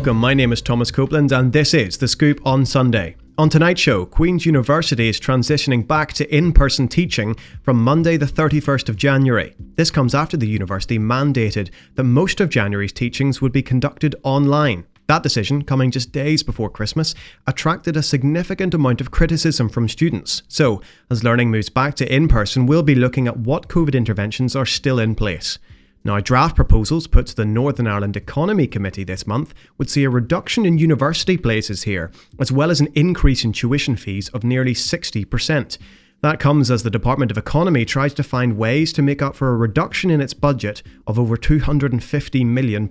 Welcome. My name is Thomas Copeland, and this is The Scoop on Sunday. On tonight's show, Queen's University is transitioning back to in person teaching from Monday, the 31st of January. This comes after the university mandated that most of January's teachings would be conducted online. That decision, coming just days before Christmas, attracted a significant amount of criticism from students. So, as learning moves back to in person, we'll be looking at what COVID interventions are still in place. Now, draft proposals put to the Northern Ireland Economy Committee this month would see a reduction in university places here, as well as an increase in tuition fees of nearly 60%. That comes as the Department of Economy tries to find ways to make up for a reduction in its budget of over £250 million.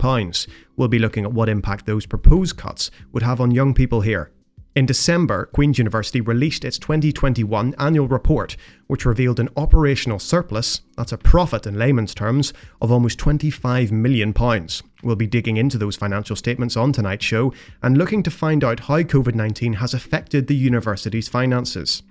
We'll be looking at what impact those proposed cuts would have on young people here. In December, Queen's University released its 2021 annual report, which revealed an operational surplus, that's a profit in layman's terms, of almost £25 million. We'll be digging into those financial statements on tonight's show and looking to find out how COVID 19 has affected the university's finances.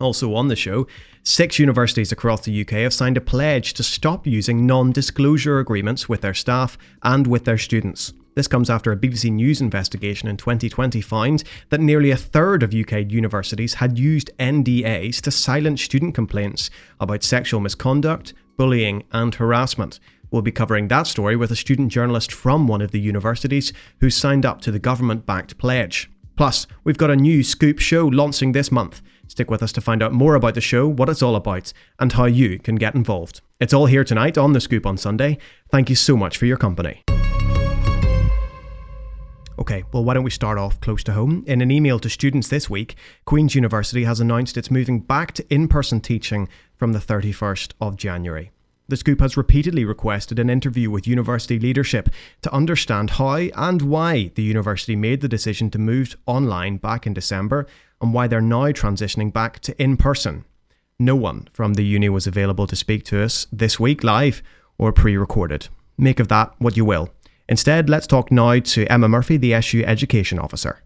Also on the show, six universities across the UK have signed a pledge to stop using non disclosure agreements with their staff and with their students. This comes after a BBC News investigation in 2020 found that nearly a third of UK universities had used NDAs to silence student complaints about sexual misconduct, bullying, and harassment. We'll be covering that story with a student journalist from one of the universities who signed up to the government backed pledge. Plus, we've got a new Scoop show launching this month. Stick with us to find out more about the show, what it's all about, and how you can get involved. It's all here tonight on The Scoop on Sunday. Thank you so much for your company. Okay, well, why don't we start off close to home? In an email to students this week, Queen's University has announced it's moving back to in person teaching from the 31st of January. The Scoop has repeatedly requested an interview with university leadership to understand how and why the university made the decision to move online back in December and why they're now transitioning back to in person. No one from the uni was available to speak to us this week live or pre recorded. Make of that what you will. Instead, let's talk now to Emma Murphy, the SU Education Officer.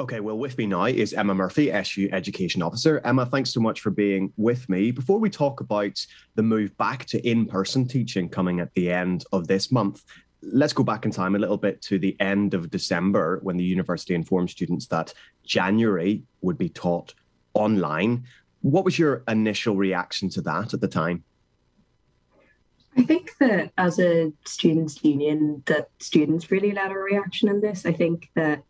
Okay, well, with me now is Emma Murphy, SU Education Officer. Emma, thanks so much for being with me. Before we talk about the move back to in person teaching coming at the end of this month, let's go back in time a little bit to the end of December when the university informed students that January would be taught online. What was your initial reaction to that at the time? I think that as a students' union, that students really led our reaction in this. I think that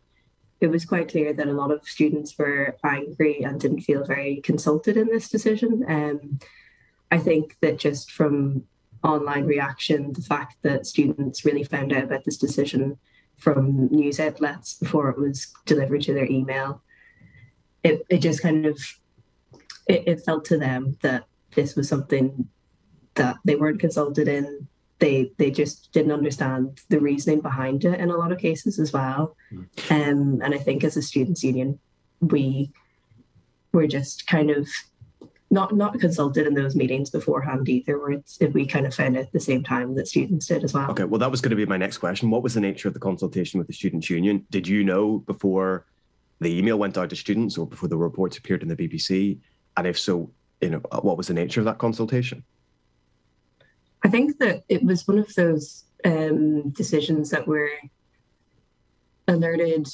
it was quite clear that a lot of students were angry and didn't feel very consulted in this decision. Um, I think that just from online reaction, the fact that students really found out about this decision from news outlets before it was delivered to their email, it, it just kind of it, it felt to them that this was something that they weren't consulted in. They they just didn't understand the reasoning behind it in a lot of cases as well. Mm. Um, and I think as a students' union, we were just kind of not not consulted in those meetings beforehand either, where we kind of found at the same time that students did as well. Okay, well, that was going to be my next question. What was the nature of the consultation with the students' union? Did you know before the email went out to students or before the reports appeared in the BBC? And if so, you know, what was the nature of that consultation? I think that it was one of those um, decisions that were alerted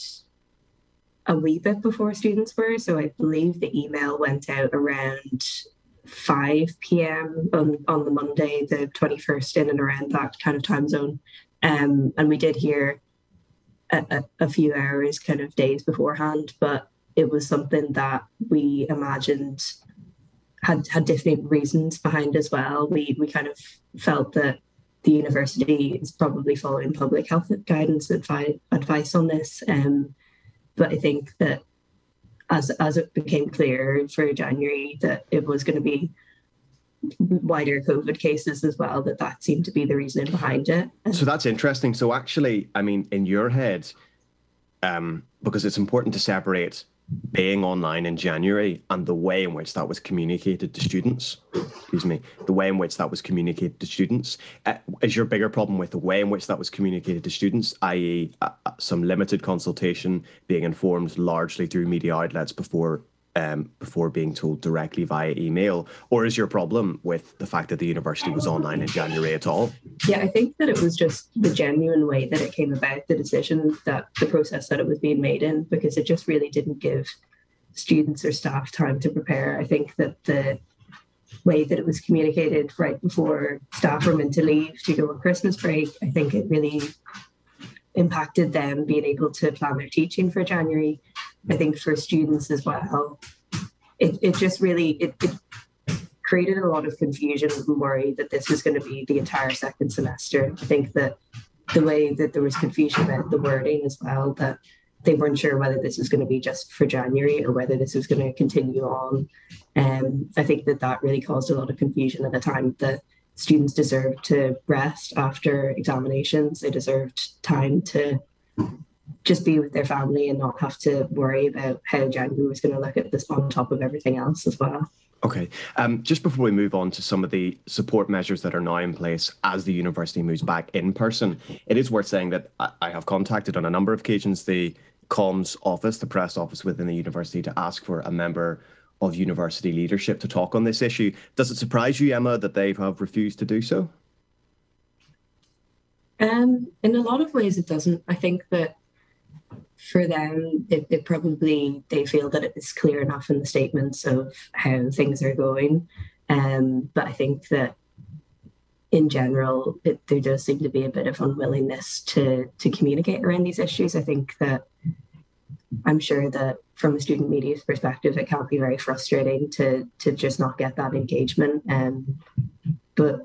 a wee bit before students were. So I believe the email went out around 5 p.m. on, on the Monday, the 21st, in and around that kind of time zone. Um, and we did hear a, a, a few hours, kind of days beforehand, but it was something that we imagined had had different reasons behind as well. We we kind of felt that the university is probably following public health guidance advice advice on this. Um, but I think that as as it became clear for January that it was going to be wider COVID cases as well, that that seemed to be the reasoning behind it. So that's interesting. So actually, I mean, in your head, um, because it's important to separate being online in January and the way in which that was communicated to students. Excuse me, the way in which that was communicated to students. Uh, is your bigger problem with the way in which that was communicated to students, i.e., uh, uh some limited consultation, being informed largely through media outlets before um, before being told directly via email? Or is your problem with the fact that the university was online in January at all? Yeah, I think that it was just the genuine way that it came about, the decision that the process that it was being made in, because it just really didn't give students or staff time to prepare. I think that the way that it was communicated right before staff were meant to leave to go on Christmas break, I think it really impacted them being able to plan their teaching for January. I think for students as well, it, it just really it, it created a lot of confusion and worry that this was going to be the entire second semester. I think that the way that there was confusion about the wording as well, that they weren't sure whether this was going to be just for January or whether this was going to continue on. And um, I think that that really caused a lot of confusion at the time that students deserved to rest after examinations. They deserved time to just be with their family and not have to worry about how January was going to look at this on top of everything else as well. Okay. Um, just before we move on to some of the support measures that are now in place as the university moves back in person, it is worth saying that I have contacted on a number of occasions the comms office, the press office within the university, to ask for a member of university leadership to talk on this issue. Does it surprise you, Emma, that they have refused to do so? Um, in a lot of ways, it doesn't. I think that for them, it, it probably they feel that it's clear enough in the statements of how things are going. Um, but I think that in general, it, there does seem to be a bit of unwillingness to to communicate around these issues. I think that I'm sure that from a student media's perspective, it can be very frustrating to to just not get that engagement. Um, but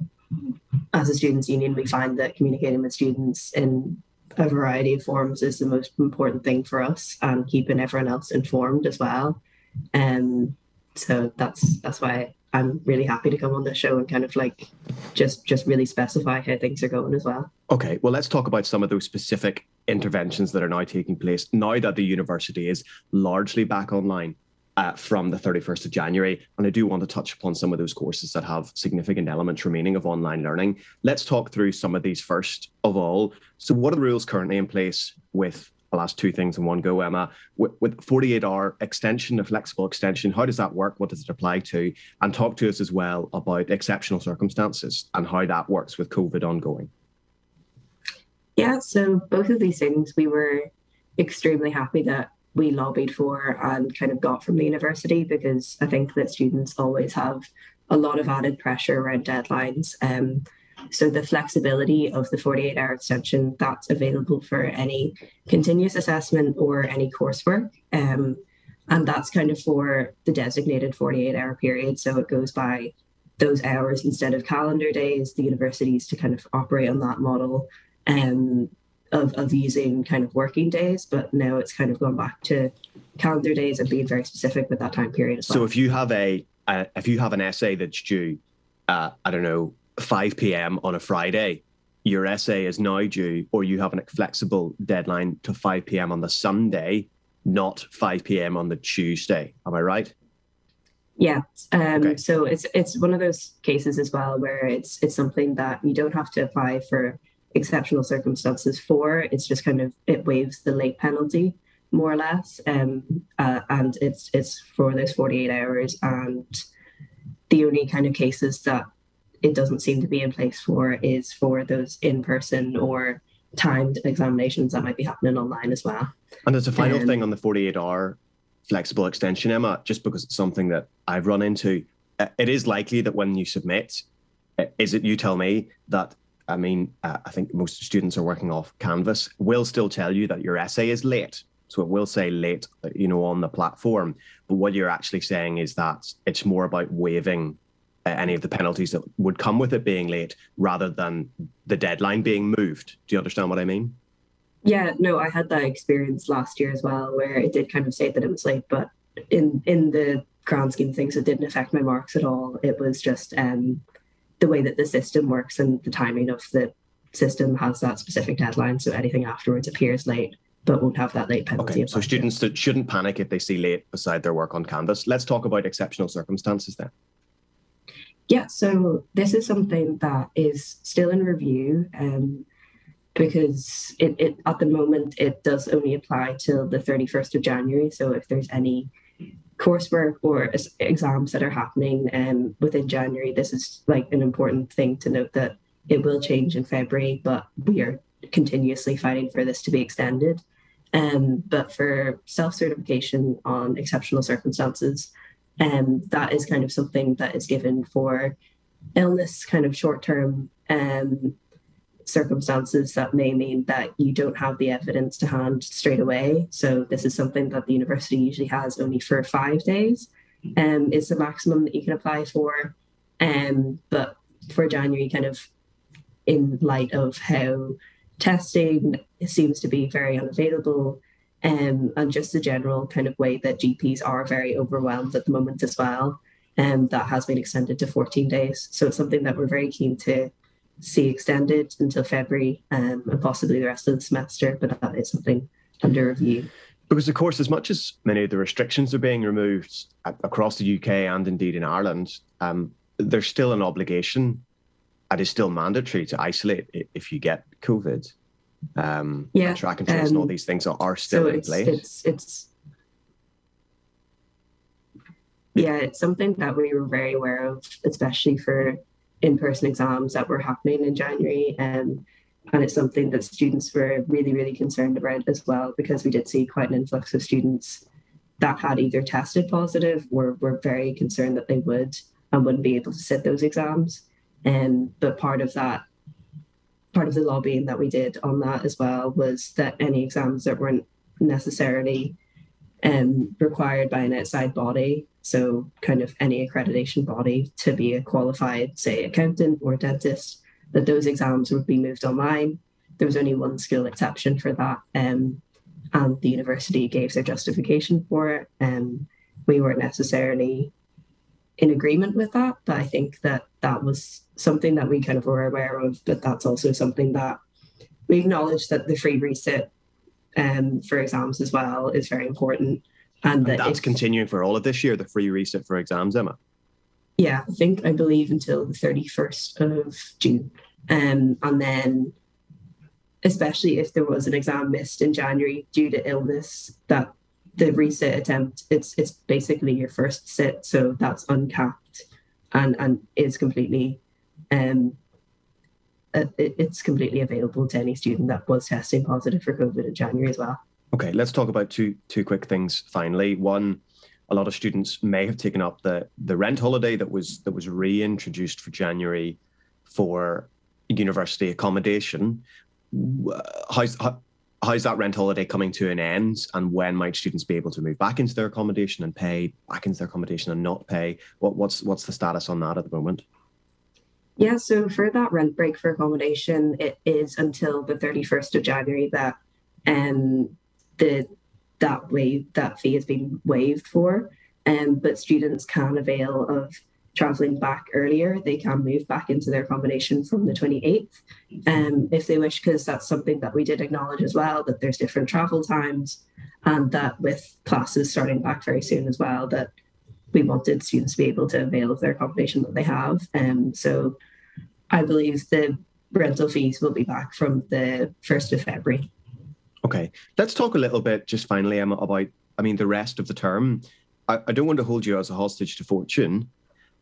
as a students' union, we find that communicating with students in a variety of forms is the most important thing for us, and keeping everyone else informed as well. Um, so that's that's why I'm really happy to come on the show and kind of like just just really specify how things are going as well. Okay, well let's talk about some of those specific interventions that are now taking place now that the university is largely back online. Uh, from the 31st of January. And I do want to touch upon some of those courses that have significant elements remaining of online learning. Let's talk through some of these first of all. So, what are the rules currently in place with I'll ask two things in one go, Emma. With, with 48 hour extension, a flexible extension, how does that work? What does it apply to? And talk to us as well about exceptional circumstances and how that works with COVID ongoing. Yeah, so both of these things we were extremely happy that we lobbied for and kind of got from the university because I think that students always have a lot of added pressure around deadlines. Um, so the flexibility of the 48 hour extension that's available for any continuous assessment or any coursework. Um, and that's kind of for the designated 48 hour period. So it goes by those hours instead of calendar days. The universities to kind of operate on that model um, of, of using kind of working days, but now it's kind of gone back to calendar days and being very specific with that time period as well. So if you have a, if you have an essay that's due, uh, I don't know, 5 p.m. on a Friday, your essay is now due, or you have a flexible deadline to 5 p.m. on the Sunday, not 5 p.m. on the Tuesday. Am I right? Yeah. Um, okay. So it's it's one of those cases as well where it's it's something that you don't have to apply for exceptional circumstances for. It's just kind of it waives the late penalty more or less, um, uh, and it's it's for those 48 hours. And the only kind of cases that it doesn't seem to be in place for is for those in person or timed examinations that might be happening online as well. And there's a final um, thing on the 48 hour flexible extension, Emma, just because it's something that I've run into. Uh, it is likely that when you submit, uh, is it you tell me that I mean, uh, I think most students are working off Canvas, will still tell you that your essay is late. So it will say late, uh, you know, on the platform. But what you're actually saying is that it's more about waiving uh, any of the penalties that would come with it being late rather than the deadline being moved. Do you understand what I mean? Yeah, no, I had that experience last year as well, where it did kind of say that it was late, but in in the grand scheme of things, it didn't affect my marks at all. It was just um, the way that the system works and the timing of the system has that specific deadline. So anything afterwards appears late, but won't have that late penalty. Okay, so students that shouldn't panic if they see late beside their work on Canvas. Let's talk about exceptional circumstances then. Yeah, so this is something that is still in review. Um, because it, it at the moment it does only apply till the 31st of January. So if there's any coursework or exams that are happening um, within January, this is like an important thing to note that it will change in February, but we are continuously fighting for this to be extended. Um, but for self-certification on exceptional circumstances, um, that is kind of something that is given for illness, kind of short-term um, circumstances that may mean that you don't have the evidence to hand straight away. So this is something that the university usually has only for five days. Um, is the maximum that you can apply for. Um, but for January, kind of in light of how testing seems to be very unavailable, um, and just the general kind of way that GPs are very overwhelmed at the moment as well. Um, that has been extended to 14 days. So it's something that we're very keen to see extended until February um, and possibly the rest of the semester, but that is something under review. Because, of course, as much as many of the restrictions are being removed across the UK and indeed in Ireland, um, there's still an obligation. and is still mandatory to isolate if you get COVID. Um, yeah, and track and trace um, and all these things are, are still so in it's, place. It's, it's yeah, it's something that we were very aware of, especially for in-person exams that were happening in January. Um, and it's something that students were really, really concerned about as well, because we did see quite an influx of students that had either tested positive or were very concerned that they would and wouldn't be able to sit those exams. Um, but part of that, part of the lobbying that we did on that as well was that any exams that weren't necessarily um, required by an outside body so, kind of any accreditation body to be a qualified, say, accountant or dentist, that those exams would be moved online. There was only one school exception for that, um, and the university gave their justification for it. Um, we weren't necessarily in agreement with that, but I think that that was something that we kind of were aware of. But that's also something that we acknowledge that the free resit um, for exams as well is very important and, and that's continuing for all of this year, the free resit for exams, Emma. Yeah, I think I believe until the 31st of June. Um, and then especially if there was an exam missed in January due to illness, that the resit attempt, it's it's basically your first sit. So that's uncapped and and is completely um uh, it's completely available to any student that was testing positive for COVID in January as well. Okay, let's talk about two two quick things finally. One, a lot of students may have taken up the the rent holiday that was that was reintroduced for January for university accommodation. How's how, how's that rent holiday coming to an end, and when might students be able to move back into their accommodation and pay back into their accommodation and not pay? What what's what's the status on that at the moment? Yeah, so for that rent break for accommodation, it is until the 31st of January that um, the that way that fee has been waived for. Um, but students can avail of traveling back earlier. They can move back into their accommodation from the 28th um, if they wish, because that's something that we did acknowledge as well, that there's different travel times and that with classes starting back very soon as well, that we wanted students to be able to avail of their accommodation that they have. Um, so I believe the rental fees will be back from the 1st of February. Okay, let's talk a little bit just finally, Emma, about I mean the rest of the term. I, I don't want to hold you as a hostage to fortune,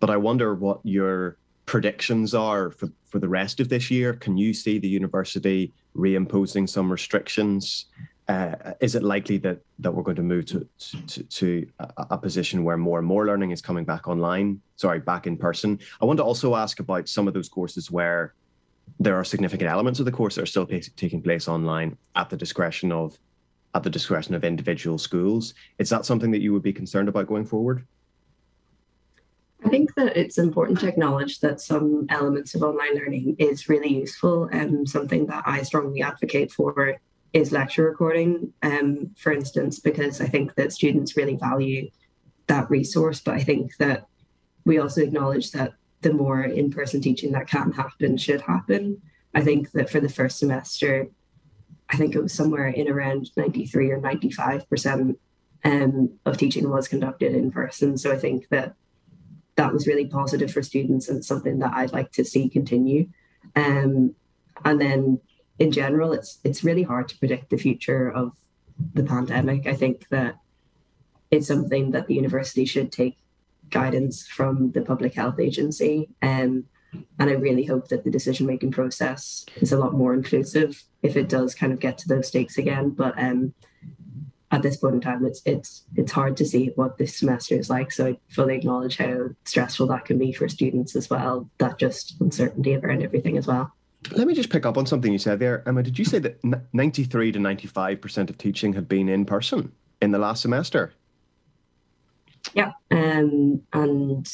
but I wonder what your predictions are for, for the rest of this year. Can you see the university reimposing some restrictions? Uh, is it likely that that we're going to move to to, to a, a, position where more and more learning is coming back online? Sorry, back in person. I want to also ask about some of those courses where there are significant elements of the course that are still taking place online at the discretion of at the discretion of individual schools. Is that something that you would be concerned about going forward? I think that it's important to acknowledge that some elements of online learning is really useful and something that I strongly advocate for is lecture recording, um, for instance, because I think that students really value that resource. But I think that we also acknowledge that the more in person teaching that can happen should happen. I think that for the first semester, I think it was somewhere in around 93 or 95% um, of teaching was conducted in person. So I think that that was really positive for students and something that I'd like to see continue. Um, and then in general, it's it's really hard to predict the future of the pandemic. I think that it's something that the university should take guidance from the public health agency. Um, and I really hope that the decision making process is a lot more inclusive if it does kind of get to those stakes again. But um, at this point in time, it's it's it's hard to see what this semester is like. So I fully acknowledge how stressful that can be for students as well. That just uncertainty around everything as well. Let me just pick up on something you said there, Emma. Did you say that ninety-three to ninety-five percent of teaching had been in person in the last semester? Yeah, um, and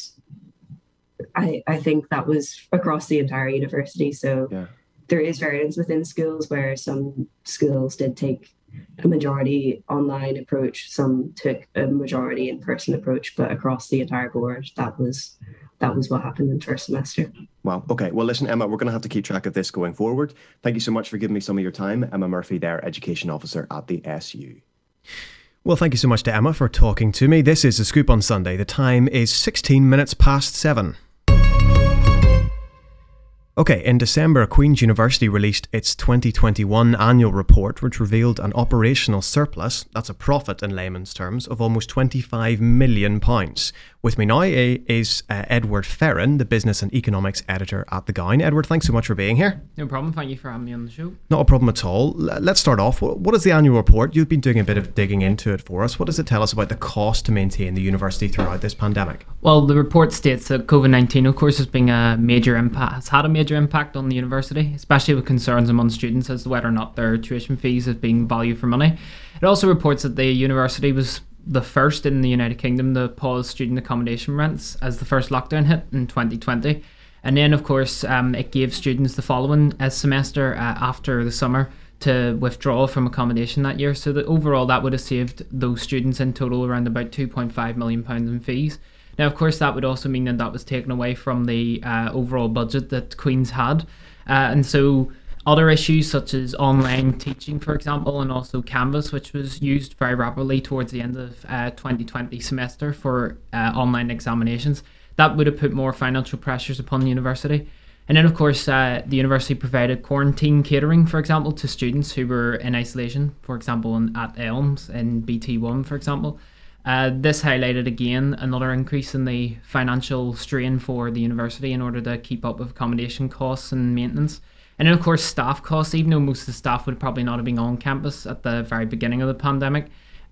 I I think that was across the entire university. So yeah. there is variance within schools where some schools did take a majority online approach, some took a majority in person approach, but across the entire board, that was that was what happened in first semester. Wow. Okay. Well, listen, Emma, we're going to have to keep track of this going forward. Thank you so much for giving me some of your time. Emma Murphy, there, education officer at the SU. Well, thank you so much to Emma for talking to me. This is the Scoop on Sunday. The time is 16 minutes past seven. Okay, in December, Queen's University released its 2021 annual report, which revealed an operational surplus, that's a profit in layman's terms, of almost £25 million. With me now is uh, Edward Ferrin, the business and economics editor at The Gown. Edward, thanks so much for being here. No problem. Thank you for having me on the show. Not a problem at all. Let's start off. What is the annual report? You've been doing a bit of digging into it for us. What does it tell us about the cost to maintain the university throughout this pandemic? Well, the report states that COVID 19, of course, has been a major impact, has had a major impact on the university, especially with concerns among students as to whether or not their tuition fees have been value for money. It also reports that the university was the first in the United Kingdom to pause student accommodation rents as the first lockdown hit in 2020. And then, of course, um, it gave students the following semester uh, after the summer to withdraw from accommodation that year. So that overall, that would have saved those students in total around about 2.5 million pounds in fees. Now, of course, that would also mean that that was taken away from the uh, overall budget that Queen's had, uh, and so other issues such as online teaching, for example, and also Canvas, which was used very rapidly towards the end of uh, 2020 semester for uh, online examinations, that would have put more financial pressures upon the university. And then, of course, uh, the university provided quarantine catering, for example, to students who were in isolation, for example, in, at Elms in BT1, for example. Uh, this highlighted again another increase in the financial strain for the university in order to keep up with accommodation costs and maintenance. And then, of course, staff costs, even though most of the staff would probably not have been on campus at the very beginning of the pandemic,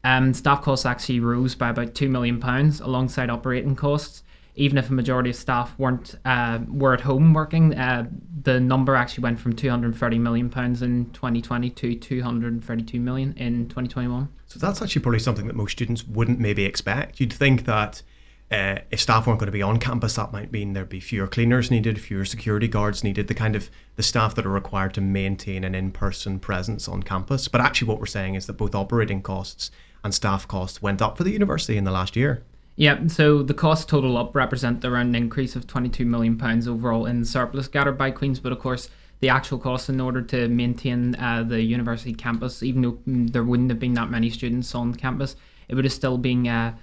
um, staff costs actually rose by about £2 million alongside operating costs. Even if a majority of staff weren't uh, were at home working, uh, the number actually went from 230 million pounds in 2020 to 232 million in 2021. So that's actually probably something that most students wouldn't maybe expect. You'd think that uh, if staff weren't going to be on campus, that might mean there'd be fewer cleaners needed, fewer security guards needed, the kind of the staff that are required to maintain an in-person presence on campus. But actually, what we're saying is that both operating costs and staff costs went up for the university in the last year. Yeah, so the cost total up represent around an increase of 22 million pounds overall in surplus gathered by Queens, but of course the actual costs in order to maintain uh, the university campus, even though there wouldn't have been that many students on campus, it would have still been uh,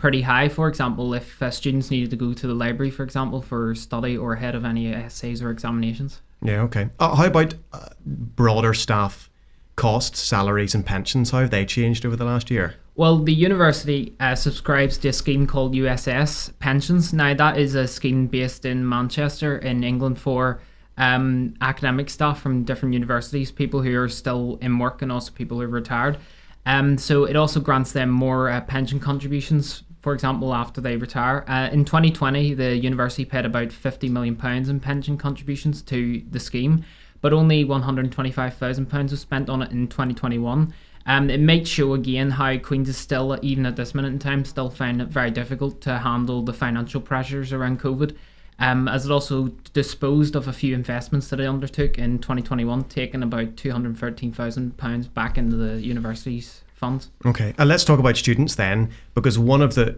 pretty high. For example, if uh, students needed to go to the library, for example, for study or ahead of any essays or examinations. Yeah, okay. Uh, how about uh, broader staff costs, salaries, and pensions? How have they changed over the last year? Well, the university uh, subscribes to a scheme called USS Pensions. Now, that is a scheme based in Manchester, in England, for um, academic staff from different universities, people who are still in work, and also people who are retired. Um, so it also grants them more uh, pension contributions for example, after they retire. Uh, in 2020, the university paid about 50 million pounds in pension contributions to the scheme, but only 125,000 pounds was spent on it in 2021. Um, it might show again how Queens is still, even at this minute in time, still find it very difficult to handle the financial pressures around COVID. Um, as it also disposed of a few investments that it undertook in 2021, taking about £213,000 back into the university's funds. Okay, and let's talk about students then, because one of the,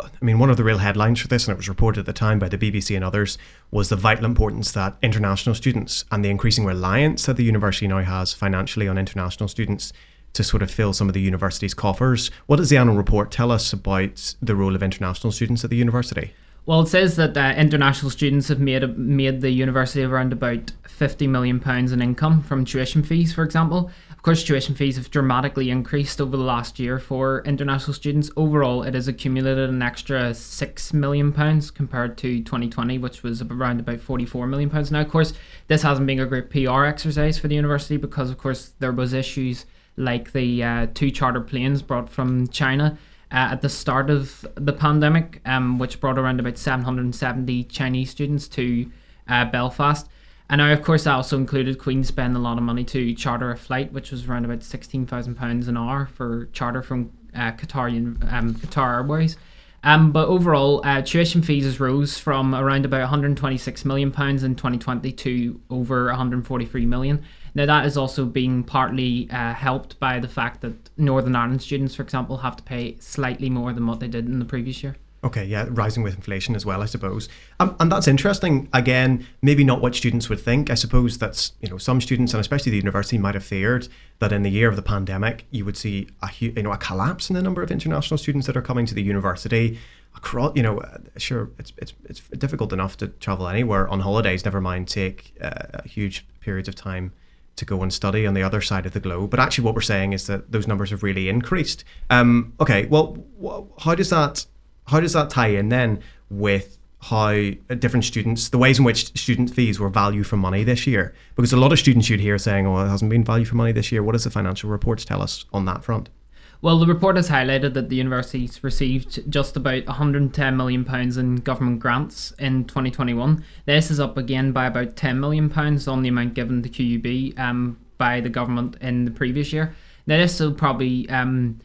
I mean, one of the real headlines for this, and it was reported at the time by the BBC and others, was the vital importance that international students and the increasing reliance that the university now has financially on international students to sort of fill some of the university's coffers. What does the annual report tell us about the role of international students at the university? Well, it says that uh, international students have made made the university around about fifty million pounds in income from tuition fees, for example. Of course, tuition fees have dramatically increased over the last year for international students. Overall, it has accumulated an extra six million pounds compared to 2020, which was around about 44 million pounds. Now, of course, this hasn't been a great PR exercise for the university because, of course, there was issues like the uh, two charter planes brought from China uh, at the start of the pandemic, um, which brought around about 770 Chinese students to uh, Belfast. And now, of course, also included Queen spending a lot of money to charter a flight, which was around about £16,000 an hour for charter from uh, Qatar, um, Qatar Airways. Um, but overall, uh, tuition fees rose from around about 126 million pounds in 2020 to over 143 million. Now that is also being partly uh, helped by the fact that Northern Ireland students, for example, have to pay slightly more than what they did in the previous year. Okay, yeah, rising with inflation as well, I suppose. Um, and that's interesting. Again, maybe not what students would think. I suppose that's, you know, some students and especially the university might have feared that in the year of the pandemic, you would see a, you know, a collapse in the number of international students that are coming to the university. Across, you know, uh, sure, it's, it's, it's difficult enough to travel anywhere on holidays, never mind take uh, huge periods of time to go and study on the other side of the globe. But actually, what we're saying is that those numbers have really increased. Um, okay, well, how does that how does that tie in then with how different students, the ways in which student fees were value for money this year? Because a lot of students you'd hear saying, "Oh, it hasn't been value for money this year." What does the financial reports tell us on that front? Well, the report has highlighted that the university's received just about 110 million pounds in government grants in 2021. This is up again by about 10 million pounds on the amount given to QUB um, by the government in the previous year. Now, this will probably um,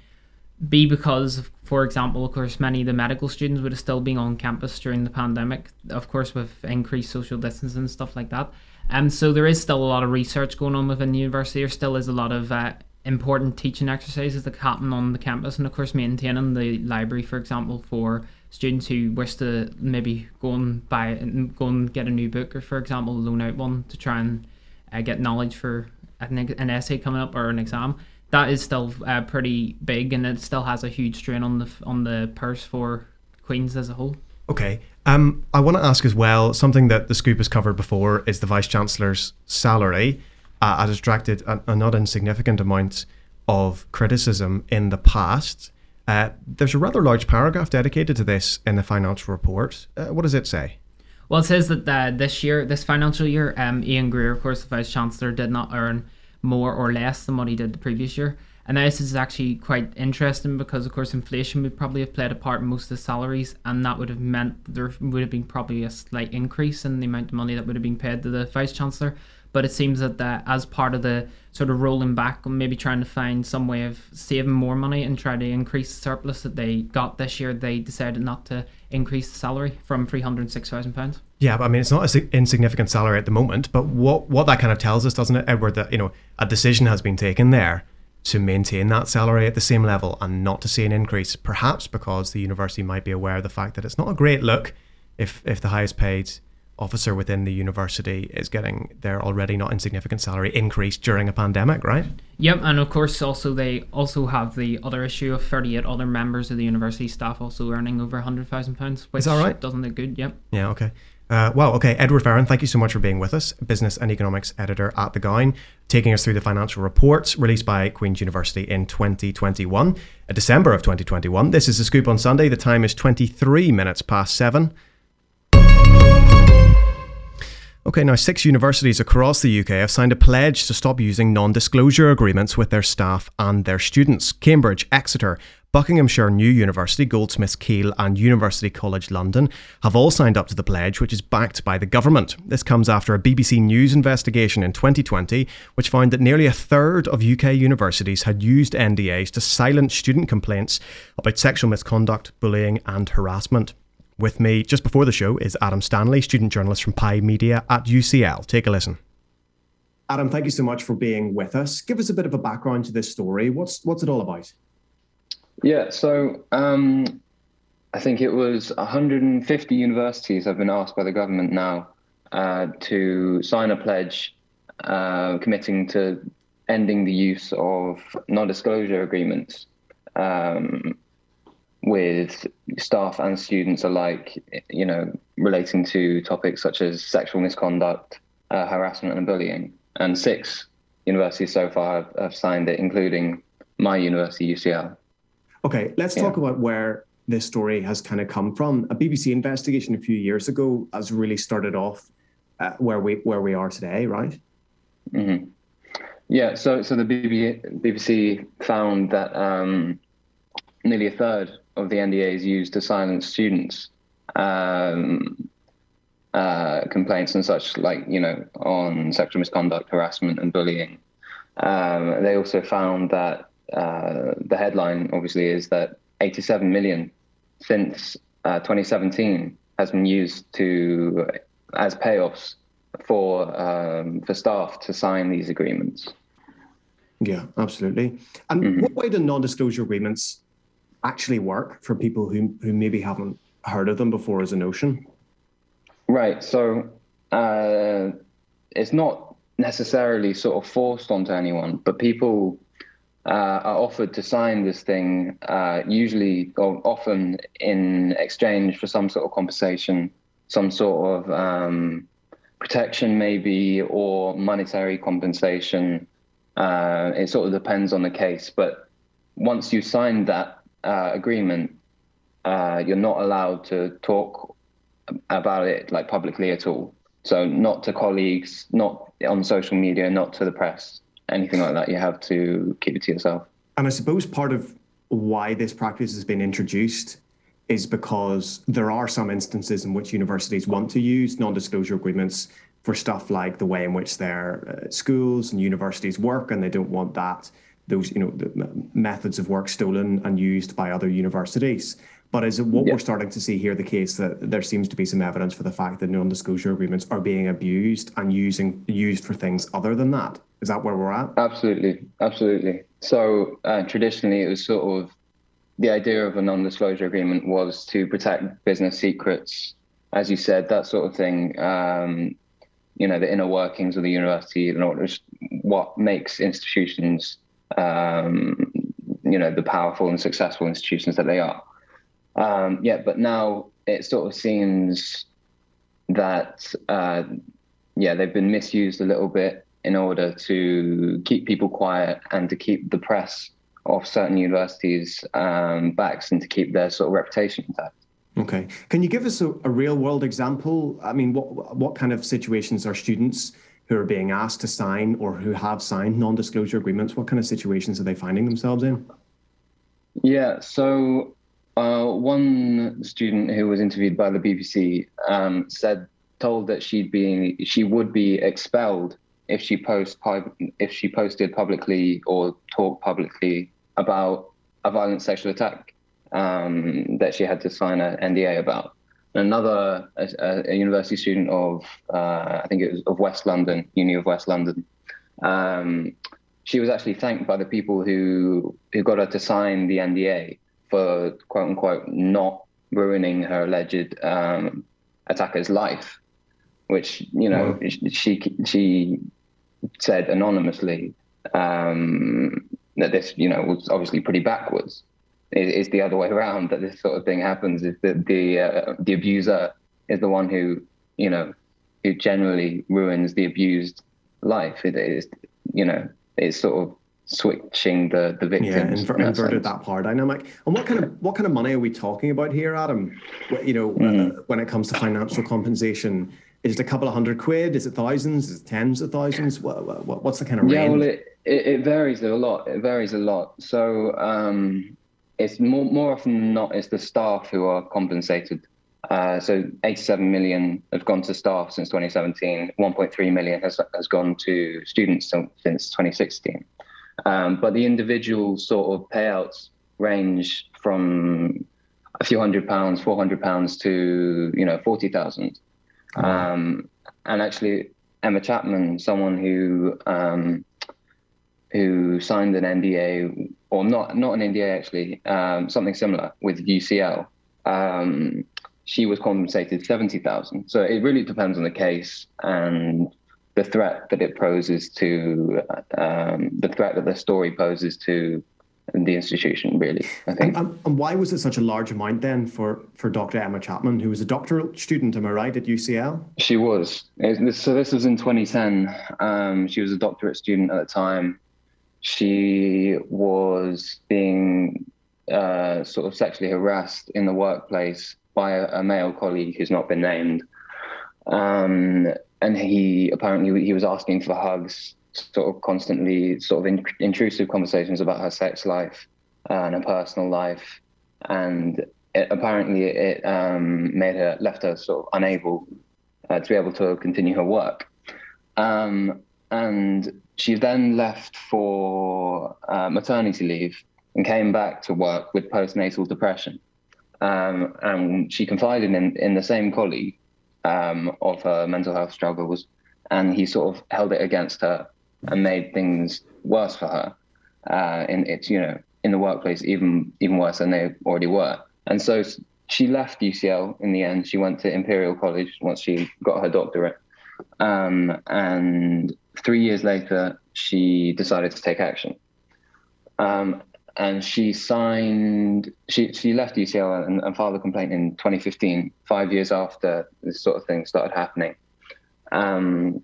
be because, for example, of course, many of the medical students would have still been on campus during the pandemic, of course, with increased social distance and stuff like that. Um, so there is still a lot of research going on within the university. There still is a lot of uh, important teaching exercises that happen on the campus, and of course maintaining the library, for example, for students who wish to maybe go and buy and go and get a new book, or for example, loan out one to try and uh, get knowledge for an, an essay coming up or an exam. That is still uh, pretty big, and it still has a huge strain on the on the purse for Queens as a whole. Okay. Um, I want to ask as well something that the scoop has covered before is the vice chancellor's salary uh, has attracted a, a, not insignificant amount of criticism in the past. Uh, there's a rather large paragraph dedicated to this in the financial report. Uh, what does it say? Well, it says that uh, this year, this financial year, um, Ian Greer, of course, the Vice Chancellor, did not earn more or less than what he did the previous year. And this is actually quite interesting because, of course, inflation would probably have played a part in most of the salaries, and that would have meant there would have been probably a slight increase in the amount of money that would have been paid to the Vice Chancellor but it seems that, that as part of the sort of rolling back maybe trying to find some way of saving more money and try to increase the surplus that they got this year, they decided not to increase the salary from three hundred six thousand pounds. Yeah, but I mean it's not an insignificant salary at the moment. But what what that kind of tells us, doesn't it, Edward? That you know a decision has been taken there to maintain that salary at the same level and not to see an increase. Perhaps because the university might be aware of the fact that it's not a great look if if the highest paid officer within the university is getting their already not insignificant salary increased during a pandemic, right? Yep, and of course, also they also have the other issue of 38 other members of the university staff also earning over £100,000, which is that right? doesn't look good, yep. Yeah, okay. Uh, well, okay, Edward Farron, thank you so much for being with us, business and economics editor at The Gown, taking us through the financial reports released by Queen's University in 2021, uh, December of 2021. This is the scoop on Sunday. The time is 23 minutes past seven. Okay, now six universities across the UK have signed a pledge to stop using non disclosure agreements with their staff and their students. Cambridge, Exeter, Buckinghamshire New University, Goldsmiths Keele, and University College London have all signed up to the pledge, which is backed by the government. This comes after a BBC News investigation in 2020, which found that nearly a third of UK universities had used NDAs to silence student complaints about sexual misconduct, bullying, and harassment. With me just before the show is Adam Stanley, student journalist from Pi Media at UCL. Take a listen. Adam, thank you so much for being with us. Give us a bit of a background to this story. What's what's it all about? Yeah, so um, I think it was 150 universities have been asked by the government now uh, to sign a pledge uh, committing to ending the use of non-disclosure agreements um, with staff and students alike. You know, relating to topics such as sexual misconduct, uh, harassment, and bullying and six universities so far have, have signed it, including my university, UCL. Okay, let's yeah. talk about where this story has kind of come from. A BBC investigation a few years ago has really started off uh, where we where we are today, right? Mm-hmm. Yeah. So so the BBC found that um, nearly a third of the NDAs used to silence students um, uh, complaints and such, like you know, on sexual misconduct, harassment, and bullying. Um, they also found that uh, the headline, obviously, is that 87 million since uh, 2017 has been used to as payoffs for um, for staff to sign these agreements. Yeah, absolutely. And mm-hmm. what way do non-disclosure agreements actually work for people who who maybe haven't heard of them before as a notion? Right. So uh, it's not necessarily sort of forced onto anyone, but people uh, are offered to sign this thing, uh, usually or often in exchange for some sort of compensation, some sort of um, protection, maybe, or monetary compensation. Uh, it sort of depends on the case. But once you sign that uh, agreement, uh, you're not allowed to talk about it like publicly at all. So not to colleagues, not on social media, not to the press, anything like that. You have to keep it to yourself. And I suppose part of why this practice has been introduced is because there are some instances in which universities want to use non-disclosure agreements for stuff like the way in which their uh, schools and universities work, and they don't want that those you know methods of work stolen and used by other universities. But is it what we're starting to see here the case that there seems to be some evidence for the fact that non-disclosure agreements are being abused and using used for things other than that? Is that where we're at? Absolutely, absolutely. So uh, traditionally, it was sort of the idea of a non-disclosure agreement was to protect business secrets, as you said, that sort of thing. Um, you know, the inner workings of the university and what makes institutions, um, you know, the powerful and successful institutions that they are. Um, yeah, but now it sort of seems that uh, yeah they've been misused a little bit in order to keep people quiet and to keep the press off certain universities um, backs and to keep their sort of reputation intact. Okay, can you give us a, a real world example? I mean, what what kind of situations are students who are being asked to sign or who have signed non-disclosure agreements? What kind of situations are they finding themselves in? Yeah, so uh, one student who was interviewed by the BBC um, said, told that she'd be, she would be expelled if she post if she posted publicly or talked publicly about a violent sexual attack um, that she had to sign an NDA about. Another a, a university student of uh, I think it was of West London, Uni of West London. Um, she was actually thanked by the people who who got her to sign the NDA for quote unquote not ruining her alleged um, attacker's life, which you know wow. she she said anonymously um, that this you know was obviously pretty backwards. It, it's the other way around that this sort of thing happens. Is that the uh, the abuser is the one who you know who generally ruins the abused life. It is you know it's sort of switching the the victims. Yeah, inver- in inverted that power dynamic. And what kind of what kind of money are we talking about here, Adam? You know, mm. uh, when it comes to financial compensation, is it a couple of hundred quid? Is it thousands? Is it tens of thousands? What, what, what's the kind of range? Yeah, well, it, it, it varies a lot. It varies a lot. So um, it's more more often than not it's the staff who are compensated. Uh, so 87 million have gone to staff since 2017. 1.3 million has has gone to students since 2016. Um, but the individual sort of payouts range from a few hundred pounds, 400 pounds to you know 40,000. Um, and actually, Emma Chapman, someone who um, who signed an NDA, or not not an NDA actually, um, something similar with UCL. Um, she was compensated seventy thousand. So it really depends on the case and the threat that it poses to um, the threat that the story poses to the institution, really. I think. And, and, why was it such a large amount then for for Dr. Emma Chapman, who was a doctoral student? Am I right at UCL? She was. So this was in 2010. Um, she was a doctorate student at the time. She was being uh, sort of sexually harassed in the workplace by a, a male colleague who's not been named. Um, and he apparently he was asking for hugs sort of constantly sort of in, intrusive conversations about her sex life and her personal life, and it, apparently it um, made her left her sort of unable uh, to be able to continue her work. Um, and she then left for uh, maternity leave and came back to work with postnatal depression. Um, and she confided in, in the same colleague um, of her mental health struggles, and he sort of held it against her and made things worse for her. Uh, in it's you know in the workplace even even worse than they already were. And so she left UCL in the end. She went to Imperial College once she got her doctorate. Um, and three years later, she decided to take action. Um, and she signed, she, she left UCL and, and, filed a complaint in 2015, five years after this sort of thing started happening. Um,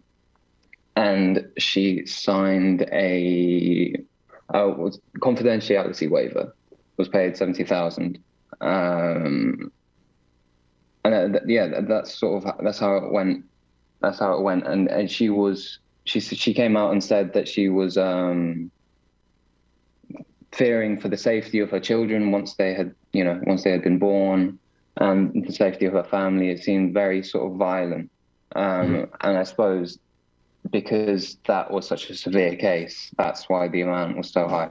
and she signed a, confidentiality waiver, was paid seventy thousand, um, and uh, yeah, that's sort of that's how it went. That's how it went, and and she was she she came out and said that she was um, fearing for the safety of her children once they had you know once they had been born and the safety of her family. It seemed very sort of violent, um, mm-hmm. and I suppose because that was such a severe case. That's why the amount was so high.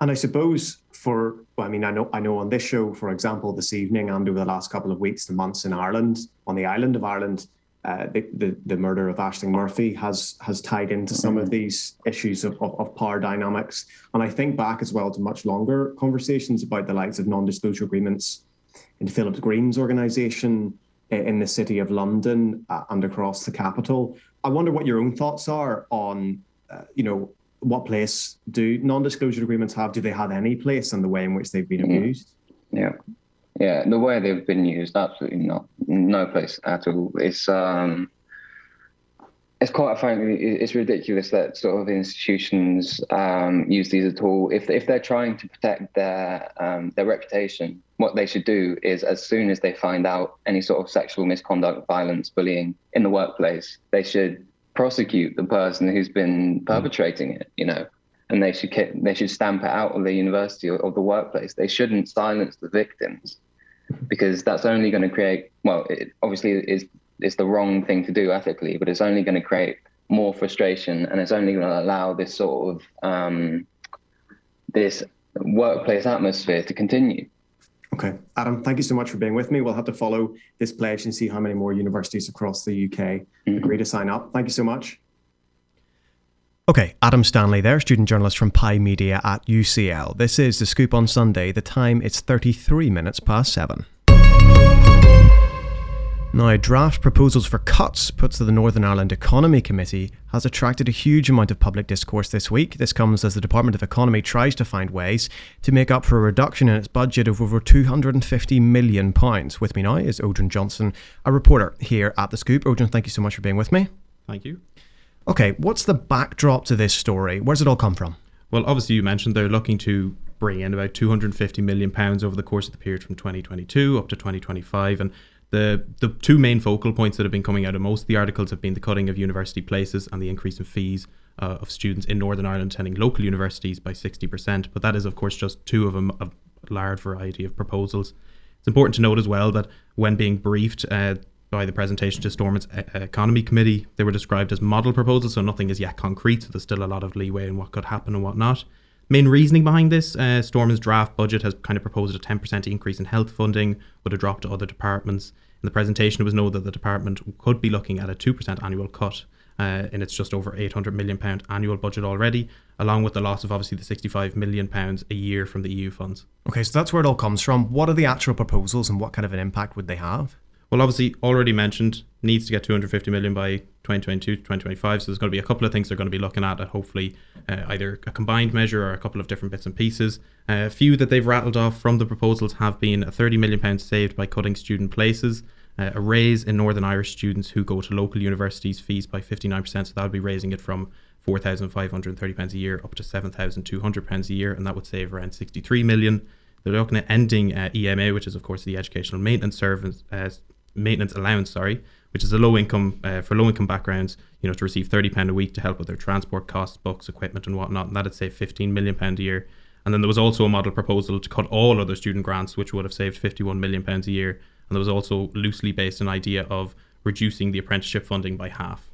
And I suppose for, well, I mean, I know, I know on this show, for example, this evening and over the last couple of weeks, the months in Ireland, on the island of Ireland, uh, the, the, the murder of Ashling Murphy has has tied into some mm-hmm. of these issues of, of, of, power dynamics. And I think back as well to much longer conversations about the likes of non-disclosure agreements in Philip Green's organisation in the city of London uh, and across the capital, I wonder what your own thoughts are on, uh, you know, what place do non-disclosure agreements have? Do they have any place in the way in which they've been mm-hmm. abused? Yeah, yeah, the way they've been used, absolutely not, no place at all. It's um, it's quite frankly, it's ridiculous that sort of institutions um, use these at all. If if they're trying to protect their um, their reputation, what they should do is, as soon as they find out any sort of sexual misconduct, violence, bullying in the workplace, they should prosecute the person who's been perpetrating it. You know, and they should they should stamp it out of the university or, or the workplace. They shouldn't silence the victims because that's only going to create well, it obviously is it's the wrong thing to do ethically, but it's only going to create more frustration and it's only going to allow this sort of um, this workplace atmosphere to continue. Okay, Adam, thank you so much for being with me. We'll have to follow this pledge and see how many more universities across the UK mm-hmm. agree to sign up. Thank you so much. Okay, Adam Stanley there, student journalist from Pi Media at UCL. This is the scoop on Sunday. The time is 33 minutes past 7. Now, draft proposals for cuts put to the Northern Ireland Economy Committee has attracted a huge amount of public discourse this week. This comes as the Department of Economy tries to find ways to make up for a reduction in its budget of over £250 million. With me now is Odrin Johnson, a reporter here at The Scoop. Odrin, thank you so much for being with me. Thank you. Okay, what's the backdrop to this story? Where's it all come from? Well, obviously, you mentioned they're looking to bring in about 250 million pounds over the course of the period from 2022 up to 2025 and the the two main focal points that have been coming out of most of the articles have been the cutting of university places and the increase in fees uh, of students in Northern Ireland attending local universities by 60%. But that is, of course, just two of them of large variety of proposals. It's important to note as well that when being briefed uh, by the presentation to Stormont's uh, Economy Committee, they were described as model proposals, so nothing is yet concrete, so there's still a lot of leeway in what could happen and what not. Main reasoning behind this, uh, Stormont's draft budget has kind of proposed a 10% increase in health funding with a drop to other departments. In the presentation, it was noted that the department could be looking at a 2% annual cut uh, in its just over 800 million pound annual budget already, along with the loss of obviously the 65 million pounds a year from the EU funds. Okay, so that's where it all comes from. What are the actual proposals and what kind of an impact would they have? Well, obviously, already mentioned, needs to get 250 million by 2022 2025. So there's going to be a couple of things they're going to be looking at, hopefully uh, either a combined measure or a couple of different bits and pieces. Uh, a few that they've rattled off from the proposals have been a 30 million pounds saved by cutting student places, uh, a raise in Northern Irish students who go to local universities fees by 59%. So that would be raising it from 4,530 pounds a year up to 7,200 pounds a year, and that would save around 63 million. They're looking at ending uh, EMA, which is of course the Educational Maintenance Service uh, maintenance allowance, sorry, which is a low income uh, for low income backgrounds, you know, to receive thirty pound a week to help with their transport costs, books, equipment, and whatnot, and that'd save fifteen million pound a year. And then there was also a model proposal to cut all other student grants, which would have saved fifty one million pounds a year. And there was also loosely based an idea of reducing the apprenticeship funding by half.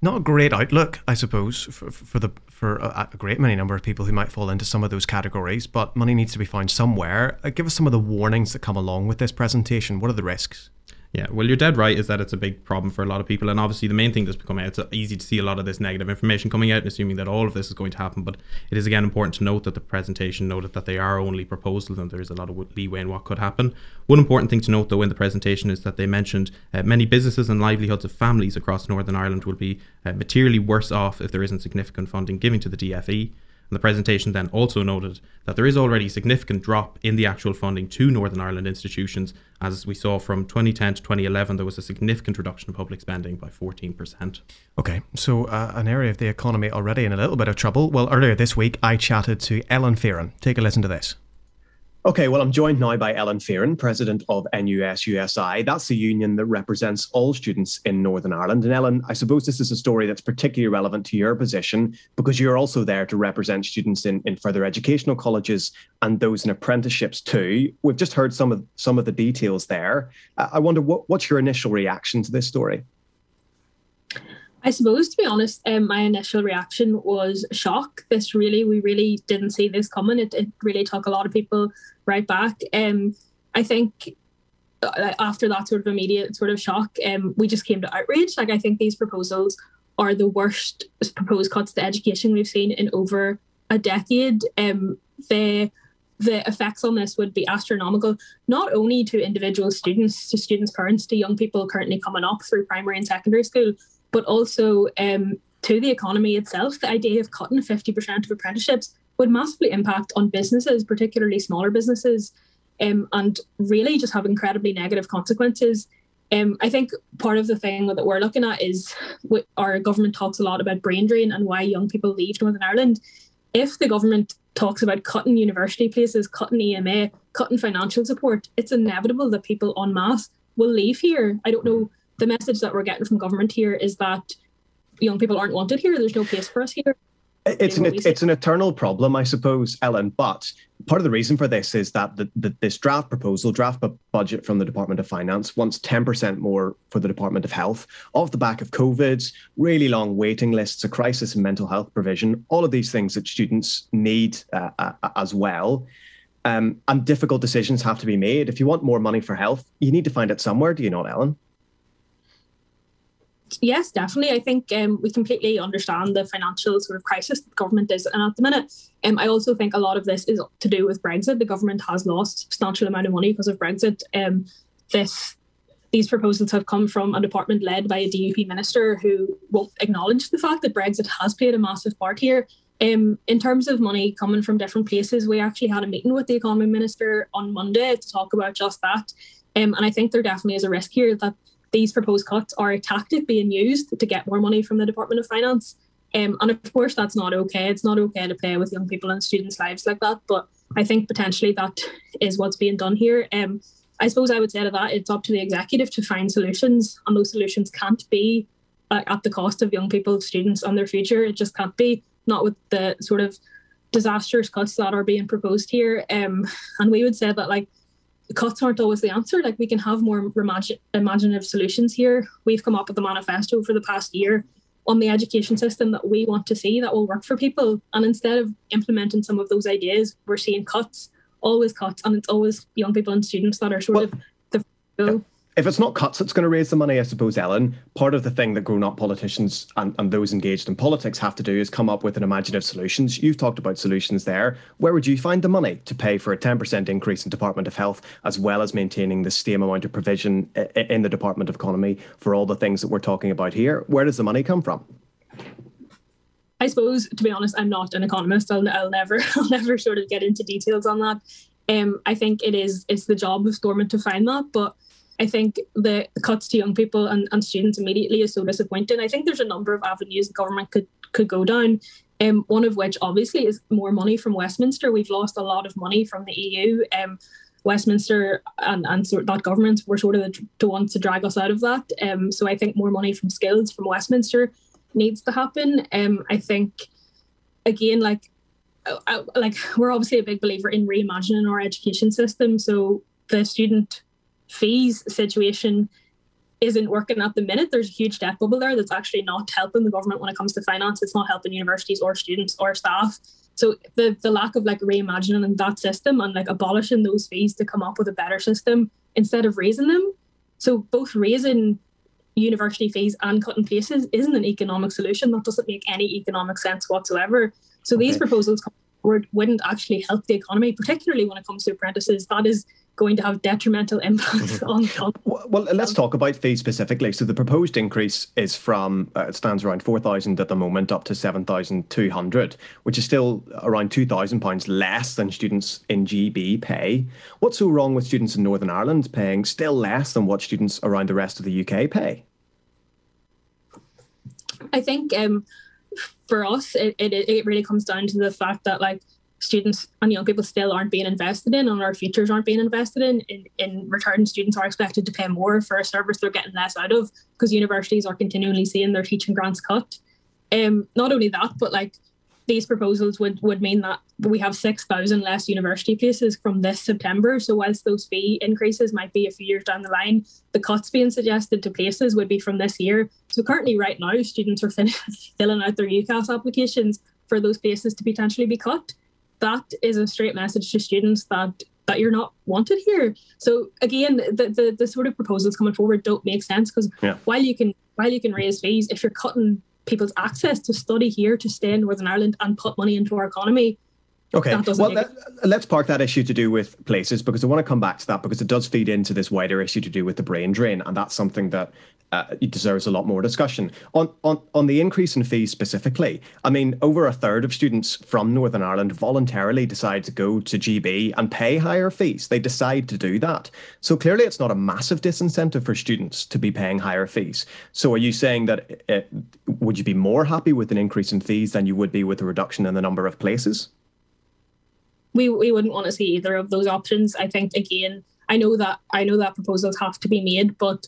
Not a great outlook, I suppose, for, for the for a, a, great many number of people who might fall into some of those categories. But money needs to be found somewhere. Uh, give us some of the warnings that come along with this presentation. What are the risks? Yeah, well, you're dead right. Is that it's a big problem for a lot of people, and obviously the main thing that's becoming out. It's easy to see a lot of this negative information coming out, and assuming that all of this is going to happen. But it is again important to note that the presentation noted that they are only proposals, and there is a lot of leeway in what could happen. One important thing to note, though, in the presentation is that they mentioned uh, many businesses and livelihoods of families across Northern Ireland will be uh, materially worse off if there isn't significant funding given to the DFE. And the presentation then also noted that there is already a significant drop in the actual funding to Northern Ireland institutions. As we saw from 2010 to 2011, there was a significant reduction in public spending by 14%. Okay, so uh, an area of the economy already in a little bit of trouble. Well, earlier this week, I chatted to Ellen Fearon. Take a listen to this. Okay, well, I'm joined now by Ellen Fearon, president of NUS USI. That's the union that represents all students in Northern Ireland. And Ellen, I suppose this is a story that's particularly relevant to your position because you're also there to represent students in, in further educational colleges and those in apprenticeships too. We've just heard some of some of the details there. I wonder what, what's your initial reaction to this story? I suppose, to be honest, um, my initial reaction was shock. This really, we really didn't see this coming. It, it really took a lot of people right back. Um, I think uh, after that sort of immediate sort of shock, um, we just came to outrage. Like, I think these proposals are the worst proposed cuts to education we've seen in over a decade. Um, the the effects on this would be astronomical, not only to individual students, to students' parents, to young people currently coming up through primary and secondary school, but also um, to the economy itself. The idea of cutting 50% of apprenticeships would massively impact on businesses, particularly smaller businesses, um, and really just have incredibly negative consequences. Um, I think part of the thing that we're looking at is our government talks a lot about brain drain and why young people leave Northern Ireland. If the government talks about cutting university places, cutting EMA, cutting financial support, it's inevitable that people en masse will leave here. I don't know the message that we're getting from government here is that young people aren't wanted here. There's no place for us here. It's an it's an eternal problem, I suppose, Ellen. But part of the reason for this is that the, the, this draft proposal, draft budget from the Department of Finance, wants ten percent more for the Department of Health, off the back of COVID, really long waiting lists, a crisis in mental health provision, all of these things that students need uh, uh, as well. Um, and difficult decisions have to be made. If you want more money for health, you need to find it somewhere. Do you not, Ellen? Yes, definitely. I think um, we completely understand the financial sort of crisis the government is in at the minute. Um, I also think a lot of this is to do with Brexit. The government has lost substantial amount of money because of Brexit. Um, this these proposals have come from a department led by a DUP minister who won't acknowledge the fact that Brexit has played a massive part here. Um, in terms of money coming from different places, we actually had a meeting with the economy minister on Monday to talk about just that. Um, and I think there definitely is a risk here that these proposed cuts are a tactic being used to get more money from the Department of Finance. Um, and of course, that's not okay. It's not okay to play with young people and students' lives like that. But I think potentially that is what's being done here. Um, I suppose I would say to that it's up to the executive to find solutions, and those solutions can't be uh, at the cost of young people, students, and their future. It just can't be. Not with the sort of disastrous cuts that are being proposed here. Um, and we would say that like cuts aren't always the answer. Like we can have more imaginative solutions here. We've come up with a manifesto for the past year on the education system that we want to see that will work for people. And instead of implementing some of those ideas, we're seeing cuts, always cuts, and it's always young people and students that are sort well, of the. Yeah if it's not cuts that's going to raise the money, I suppose, Ellen, part of the thing that grown up politicians and, and those engaged in politics have to do is come up with an imaginative solutions. You've talked about solutions there. Where would you find the money to pay for a 10% increase in Department of Health, as well as maintaining the same amount of provision in the Department of Economy for all the things that we're talking about here? Where does the money come from? I suppose, to be honest, I'm not an economist. I'll, I'll never, I'll never sort of get into details on that. Um, I think it is, it's the job of Stormont to find that, but I think the, cuts to young people and, and students immediately is so disappointing. I think there's a number of avenues the government could could go down. Um, one of which obviously is more money from Westminster. We've lost a lot of money from the EU. Um, Westminster and, and sort that government were sort of the, ones to drag us out of that. Um, so I think more money from skills from Westminster needs to happen. Um, I think again, like, uh, uh like we're obviously a big believer in reimagining our education system. So the student fees situation isn't working at the minute. There's a huge debt bubble there that's actually not helping the government when it comes to finance. It's not helping universities or students or staff. So the the lack of like reimagining that system and like abolishing those fees to come up with a better system instead of raising them. So both raising university fees and cutting places isn't an economic solution. That doesn't make any economic sense whatsoever. So okay. these proposals forward wouldn't actually help the economy, particularly when it comes to apprentices. That is going to have detrimental impacts on, on, Well, let's talk about fees specifically. So the proposed increase is from uh, it stands around four thousand at the moment up to seven thousand two hundred, which is still around two thousand pounds less than students in GB pay. What's so wrong with students in Northern Ireland paying still less than what students around the rest of the UK pay? I think um, for us, it, it, it really comes down to the fact that like students and young people still aren't being invested in and our futures aren't being invested in. In, in return, students are expected to pay more for a service they're getting less out of because universities are continually seeing their teaching grants cut. Um, not only that, but like these proposals would would mean that we have 6,000 less university places from this September. So whilst those fee increases might be a few years down the line, the cuts being suggested to places would be from this year. So currently, right now, students are filling out their UCAS applications for those places to potentially be cut. That is a straight message to students that that you're not wanted here. So again, the the, the sort of proposals coming forward don't make sense because yeah. while you can while you can raise fees, if you're cutting people's access to study here, to stay in Northern Ireland and put money into our economy. Okay. Well, let, us park that issue to do with places because I want to come back to that because it does feed into this wider issue to do with the brain drain, and that's something that uh, it deserves a lot more discussion. On, on, on the increase in fees specifically, I mean, over a third of students from Northern Ireland voluntarily decide to go to GB and pay higher fees. They decide to do that. So clearly, it's not a massive disincentive for students to be paying higher fees. So are you saying that it, uh, would you be more happy with an increase in fees than you would be with a reduction in the number of places? We, we wouldn't want to see either of those options. I think again, I know that I know that proposals have to be made, but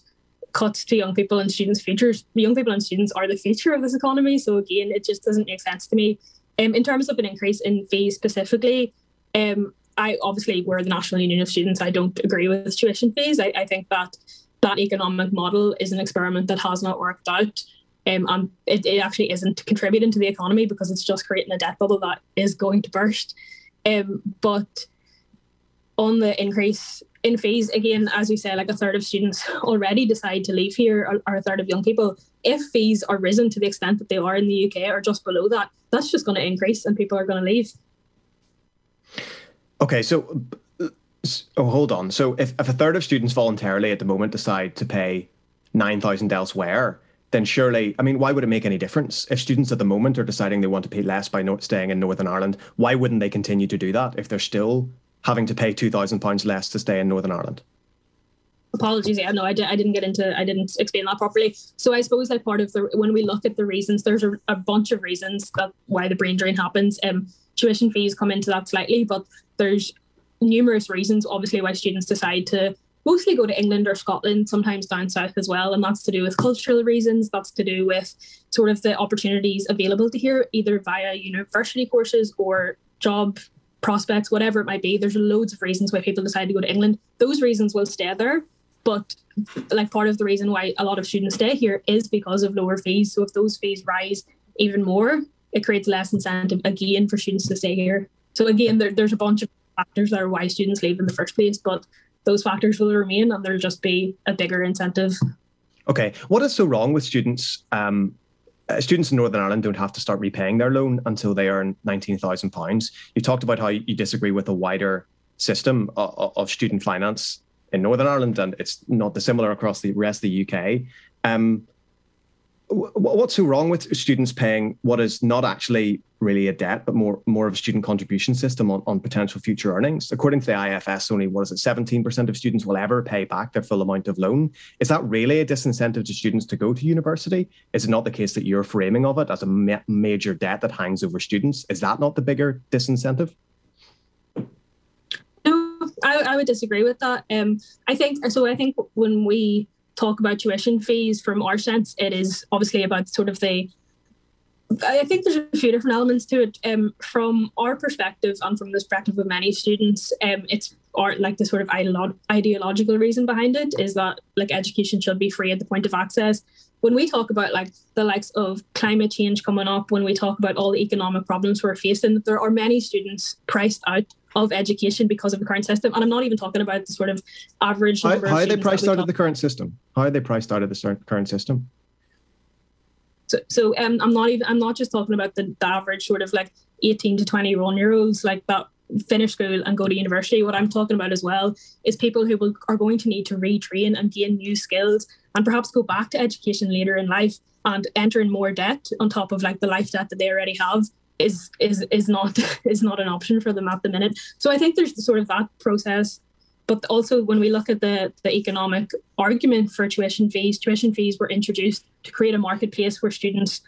cuts to young people and students' futures. Young people and students are the future of this economy. So again, it just doesn't make sense to me. Um, in terms of an increase in fees specifically, um, I obviously we're the National Union of Students. I don't agree with tuition fees. I, I think that that economic model is an experiment that has not worked out. Um, and it, it actually isn't contributing to the economy because it's just creating a debt bubble that is going to burst. Um, but on the increase in fees, again, as you say, like a third of students already decide to leave here, or, or, a third of young people. If fees are risen to the extent that they are in the UK or just below that, that's just going to increase and people are going to leave. Okay, so oh, hold on. So if, if a third of students voluntarily at the moment decide to pay 9,000 elsewhere, then surely, I mean, why would it make any difference? If students at the moment are deciding they want to pay less by not staying in Northern Ireland, why wouldn't they continue to do that if they're still having to pay £2,000 less to stay in Northern Ireland? Apologies, yeah, no, I, di- I didn't get into, I didn't explain that properly. So I suppose like part of the, when we look at the reasons, there's a, a bunch of reasons that why the brain drain happens. Um, tuition fees come into that slightly, but there's numerous reasons, obviously, why students decide to mostly go to England or Scotland, sometimes down south as well. And that's to do with cultural reasons. That's to do with sort of the opportunities available to here, either via university courses or job prospects, whatever it might be. There's loads of reasons why people decide to go to England. Those reasons will stay there. But like part of the reason why a lot of students stay here is because of lower fees. So if those fees rise even more, it creates less incentive again for students to stay here. So again, there, there's a bunch of factors that are why students leave in the first place, but those factors will remain and there'll just be a bigger incentive. Okay, what is so wrong with students? Um, uh, students in Northern Ireland don't have to start repaying their loan until they earn nineteen thousand pounds. You talked about how you disagree with a wider system of, of, student finance in Northern Ireland, and it's not dissimilar across the rest of the UK. Um, what's so wrong with students paying what is not actually really a debt, but more more of a student contribution system on, on potential future earnings? According to the IFS, only what is it, 17% of students will ever pay back their full amount of loan. Is that really a disincentive to students to go to university? Is it not the case that you're framing of it as a ma- major debt that hangs over students? Is that not the bigger disincentive? No, I, I would disagree with that. Um, I think so. I think when we talk about tuition fees from our sense, it is obviously about sort of the I think there's a few different elements to it. Um, from our perspective and from the perspective of many students, um, it's or like the sort of ideolo- ideological reason behind it is that like education should be free at the point of access. When we talk about like the likes of climate change coming up, when we talk about all the economic problems we're facing, there are many students priced out of education because of the current system. And I'm not even talking about the sort of average. How, how are they priced out of the current system? How are they priced out of the current system? So, so um, I'm not even. I'm not just talking about the, the average sort of like 18 to 21 year olds like that finish school and go to university. What I'm talking about as well is people who will, are going to need to retrain and gain new skills and perhaps go back to education later in life and enter in more debt on top of like the life debt that they already have is is is not is not an option for them at the minute. So I think there's sort of that process. But also when we look at the, the economic argument for tuition fees, tuition fees were introduced to create a marketplace where students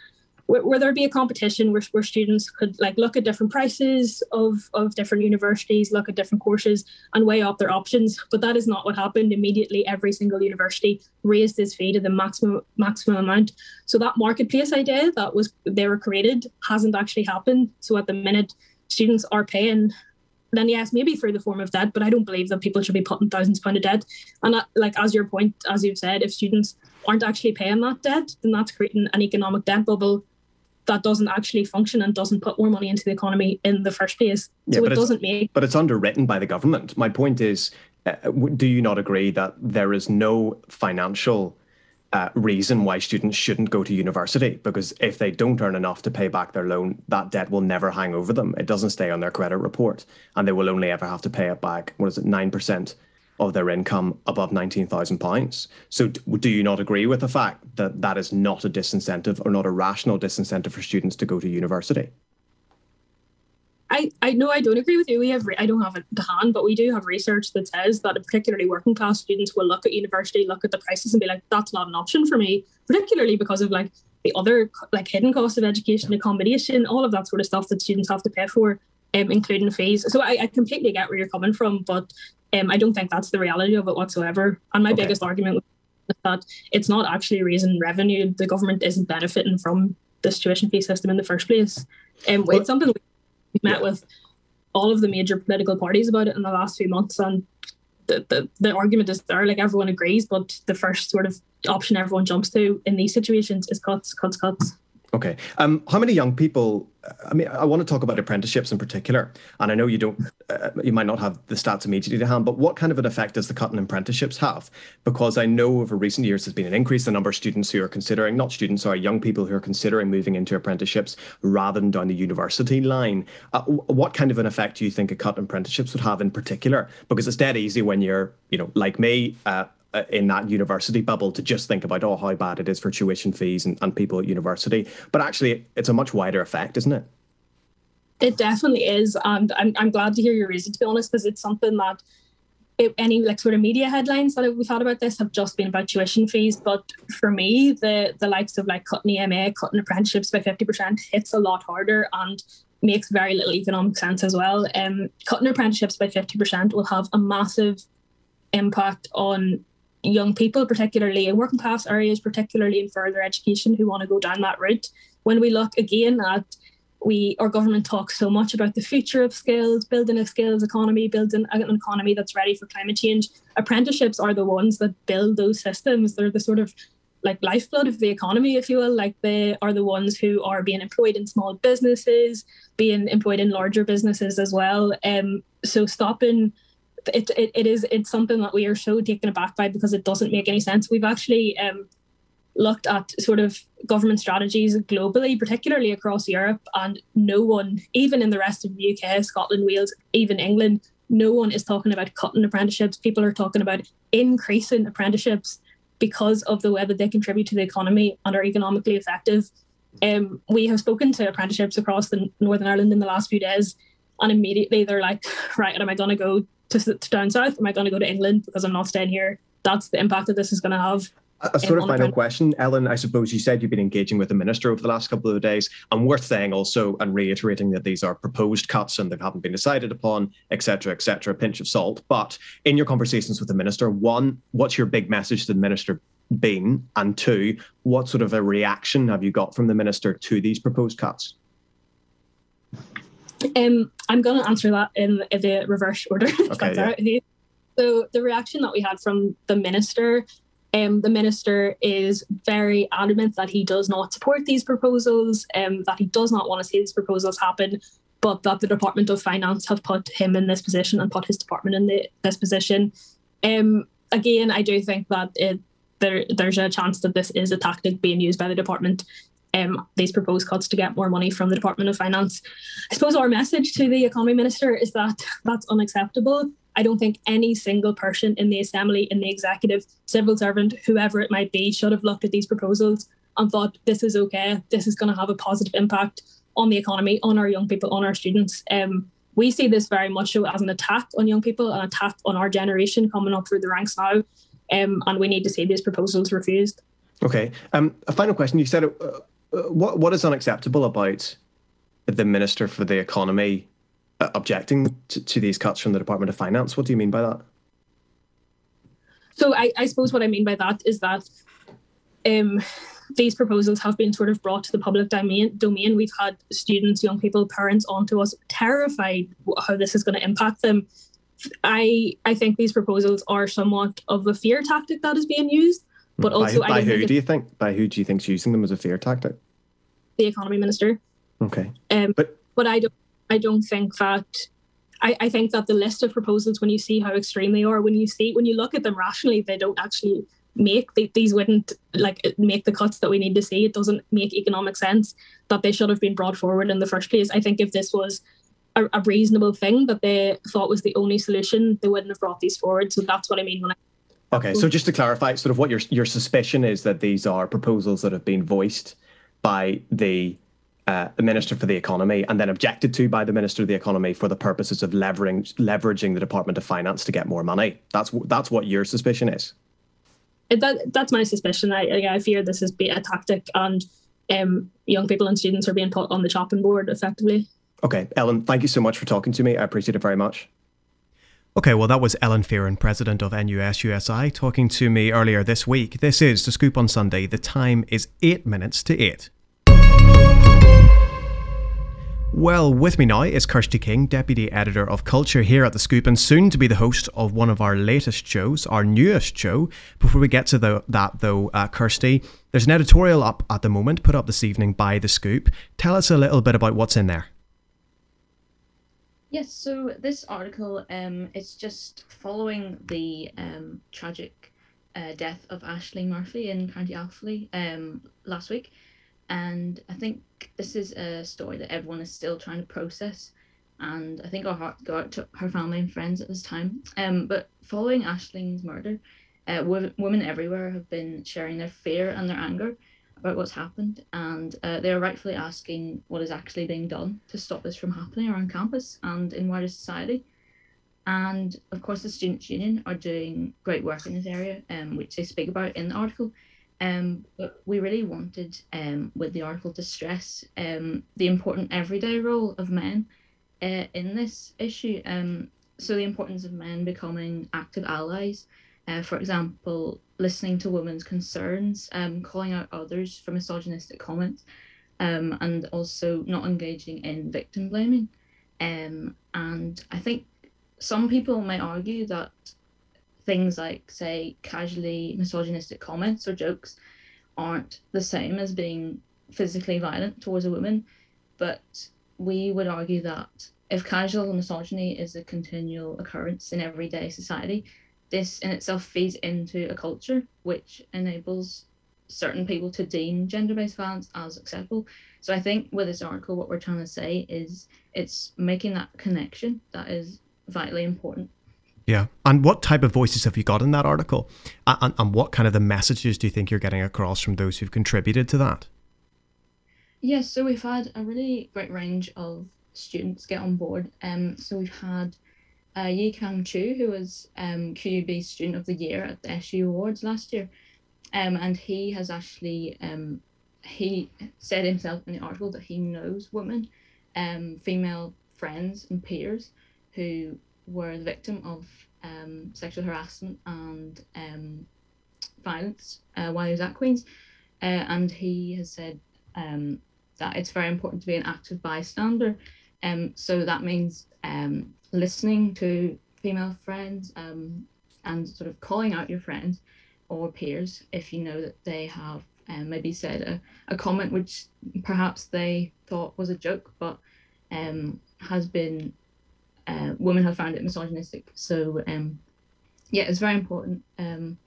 where, where there be a competition where, where students could like look at different prices of, of different universities, look at different courses and weigh up their options. But that is not what happened. Immediately every single university raised its fee to the maximum maximum amount. So that marketplace idea that was they were created hasn't actually happened. So at the minute students are paying then yes, maybe through the form of debt, but I don't believe that people should be putting thousands of pound of debt. And that, like as your point, as you've said, if students aren't actually paying that debt, then that's creating an economic debt bubble that doesn't actually function and doesn't put more money into the economy in the first place. Yeah, so it doesn't make. But it's underwritten by the government. My point is, uh, do you not agree that there is no financial uh, reason why students shouldn't go to university? Because if they don't earn enough to pay back their loan, that debt will never hang over them. It doesn't stay on their credit report, and they will only ever have to pay it back. What is it, nine percent? of their income above £19,000. So, do you not agree with the fact that that is not a disincentive or not a rational disincentive for students to go to university? I, I know I don't agree with you. We have I don't have it to hand, but we do have research that says that particularly working class students will look at university, look at the prices, and be like, "That's not an option for me." Particularly because of like the other like hidden cost of education, accommodation, all of that sort of stuff that students have to pay for, um, including fees. So I, I completely get where you're coming from, but um, I don't think that's the reality of it whatsoever. And my okay. biggest argument is that it's not actually raising revenue. The government isn't benefiting from this tuition fee system in the first place. Um, well, it's something we met yeah. with all of the major political parties about it in the last few months, and the, the, the argument is there. Like everyone agrees, but the first sort of option everyone jumps to in these situations is cuts, cuts, cuts. Okay. Um, how many young people? I mean, I want to talk about apprenticeships in particular, and I know you don't, uh, you might not have the stats immediately to hand, but what kind of an effect does the cut in apprenticeships have? Because I know over recent years there's been an increase in the number of students who are considering, not students, sorry, young people who are considering moving into apprenticeships rather than down the university line. Uh, what kind of an effect do you think a cut in apprenticeships would have in particular? Because it's dead easy when you're, you know, like me, uh, uh, in that university bubble to just think about oh how bad it is for tuition fees and, and people at university. But actually it's a much wider effect isn't it? It definitely is and i'm, I'm glad to hear your reason to be honest because it's something that it, any like sort of media headlines that we've had about this have just been about tuition fees. But for me the the likes of like cutting EMA cutting apprenticeships by 50% hits a lot harder and makes very little economic sense as well. Um cutting apprenticeships by 50% will have a massive impact on young people, particularly in working class areas, particularly in further education, who want to go down that route. When we look again at we our government talks so much about the future of skills, building a skills economy, building an economy that's ready for climate change. Apprenticeships are the ones that build those systems. They're the sort of like lifeblood of the economy, if you will. Like they are the ones who are being employed in small businesses, being employed in larger businesses as well. Um, so stopping it, it, it is it's something that we are so taken aback by because it doesn't make any sense. We've actually um, looked at sort of government strategies globally, particularly across Europe, and no one, even in the rest of the UK, Scotland, Wales, even England, no one is talking about cutting apprenticeships. People are talking about increasing apprenticeships because of the way that they contribute to the economy and are economically effective. Um, we have spoken to apprenticeships across the Northern Ireland in the last few days, and immediately they're like, right, am I going to go to, to down south? Am I going to go to England because I'm not staying here? That's the impact that this is going to have a sort of final question, Ellen. I suppose you said you've been engaging with the minister over the last couple of days, and worth saying also and reiterating that these are proposed cuts and they haven't been decided upon, etc., etc. A pinch of salt. But in your conversations with the minister, one, what's your big message to the minister been, and two, what sort of a reaction have you got from the minister to these proposed cuts? Um, I'm going to answer that in the reverse order. Okay, yeah. So the reaction that we had from the minister um, the minister is very adamant that he does not support these proposals, um, that he does not want to see these proposals happen, but that the Department of Finance have put him in this position and put his department in the, this position. Um, again, I do think that it, there there's a chance that this is a tactic being used by the department. Um, these proposed cuts to get more money from the Department of Finance. I suppose our message to the economy minister is that that's unacceptable. I don't think any single person in the assembly, in the executive, civil servant, whoever it might be, should have looked at these proposals and thought this is okay. This is going to have a positive impact on the economy, on our young people, on our students. Um, we see this very much so as an attack on young people, an attack on our generation coming up through the ranks now, um, and we need to see these proposals refused. Okay. Um, a final question. You said uh, uh, what what is unacceptable about the minister for the economy uh, objecting to, to, these cuts from the Department of Finance. What do you mean by that? So I, I suppose what I mean by that is that um, these proposals have been sort of brought to the public domain. Domain. We've had students, young people, parents onto us, terrified how this is going to impact them. I I think these proposals are somewhat of a fear tactic that is being used, but also by, by who do you think? By who do you think is using them as a fear tactic? The economy minister. Okay. Um, but but I don't I don't think that I, I think that the list of proposals, when you see how extreme they are, when you see when you look at them rationally, they don't actually make they, these wouldn't like make the cuts that we need to see. It doesn't make economic sense that they should have been brought forward in the first place. I think if this was a, a reasonable thing that they thought was the only solution, they wouldn't have brought these forward. So that's what I mean when I Okay, so just to clarify, sort of what your your suspicion is that these are proposals that have been voiced by the uh, the Minister for the Economy and then objected to by the Minister of the Economy for the purposes of leveraging leveraging the Department of Finance to get more money. That's that's what your suspicion is. That that's my suspicion. I I fear this is a tactic, and um, young people and students are being put on the chopping board effectively. Okay, Ellen, thank you so much for talking to me. I appreciate it very much. Okay, well, that was Ellen Fearon, president of NUS USI, talking to me earlier this week. This is The Scoop on Sunday. The time is eight minutes to eight. Well, with me now is Kirsty King, Deputy Editor of Culture here at The Scoop, and soon to be the host of one of our latest shows, our newest show. Before we get to the, that, though, uh, Kirsty, there's an editorial up at the moment, put up this evening by The Scoop. Tell us a little bit about what's in there. Yes, so this article um, is just following the um, tragic uh, death of Ashling Murphy in County Offaly um, last week. And I think this is a story that everyone is still trying to process. And I think our heart go out to her family and friends at this time. Um, but following Ashling's murder, uh, women everywhere have been sharing their fear and their anger about what's happened, and uh, they are rightfully asking what is actually being done to stop this from happening around campus and in wider society. And of course, the Students' Union are doing great work in this area, um, which they speak about in the article. Um, but we really wanted um, with the article to stress um, the important everyday role of men uh, in this issue. Um, so the importance of men becoming active allies, uh, for example, listening to women's concerns, um, calling out others for misogynistic comments, um, and also not engaging in victim blaming. Um, and I think some people may argue that things like, say, casually misogynistic comments or jokes aren't the same as being physically violent towards a woman. But we would argue that if casual misogyny is a continual occurrence in everyday society, this in itself feeds into a culture which enables certain people to deem gender-based violence as acceptable. So I think with this article, what we're trying to say is it's making that connection that is vitally important. Yeah. And what type of voices have you got in that article? And, and what kind of the messages do you think you're getting across from those who've contributed to that? Yes, so we've had a really great range of students get on board. Um, so we've had uh, Yi Kang Chu, who was um, QUB Student of the Year at the SU Awards last year. Um, and he has actually um, he said himself in the article that he knows women, um, female friends and peers who were the victim of um, sexual harassment and um, violence uh, while he was at Queen's. Uh, and he has said um, that it's very important to be an active bystander. Um, so that means um, listening to female friends um, and sort of calling out your friends or peers if you know that they have um, maybe said a, a comment which perhaps they thought was a joke but um, has been uh, women have found it misogynistic. So um, yeah it's very important. Um,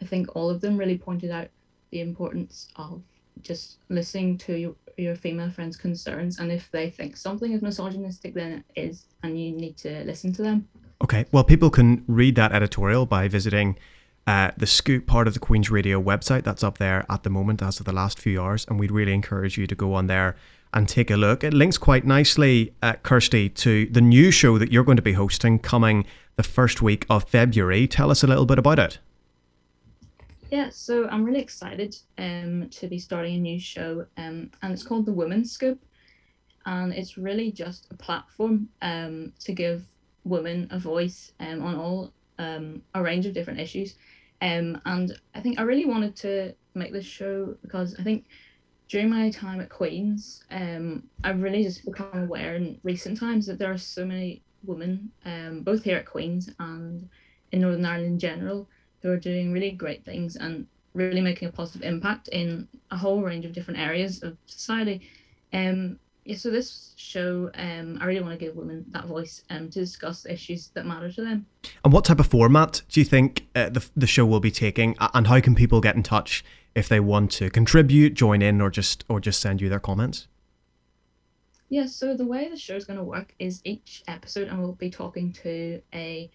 i think all of them really pointed out the importance of just listening to your, your female friends concerns and if they think something is misogynistic then it is and you need to listen to them okay well people can read that editorial by visiting uh, the Scoop part of the Queen's Radio website. That's up there at the moment as of the last few hours, and we'd really encourage you to go on there and take a look. It links quite nicely, uh, Kirsty, to the new show that you're going to be hosting coming the first week of February. Tell us a little bit about it. Yeah, so I'm really excited um, to be starting a new show, um, and it's called The Women's Scoop. And it's really just a platform um, to give women a voice um, on all um, a range of different issues. Um, and I think I really wanted to make this show because I think during my time at Queen's, um, I've really just become aware in recent times that there are so many women, um, both here at Queen's and in Northern Ireland in general, who are doing really great things and really making a positive impact in a whole range of different areas of society. Um, yeah, so this show, um, I really want to give women that voice um, to discuss issues that matter to them. And what type of format do you think uh, the, the show will be taking? And how can people get in touch if they want to contribute, join in, or just or just send you their comments? Yeah, so the way the show is going to work is each episode, and we'll be talking to a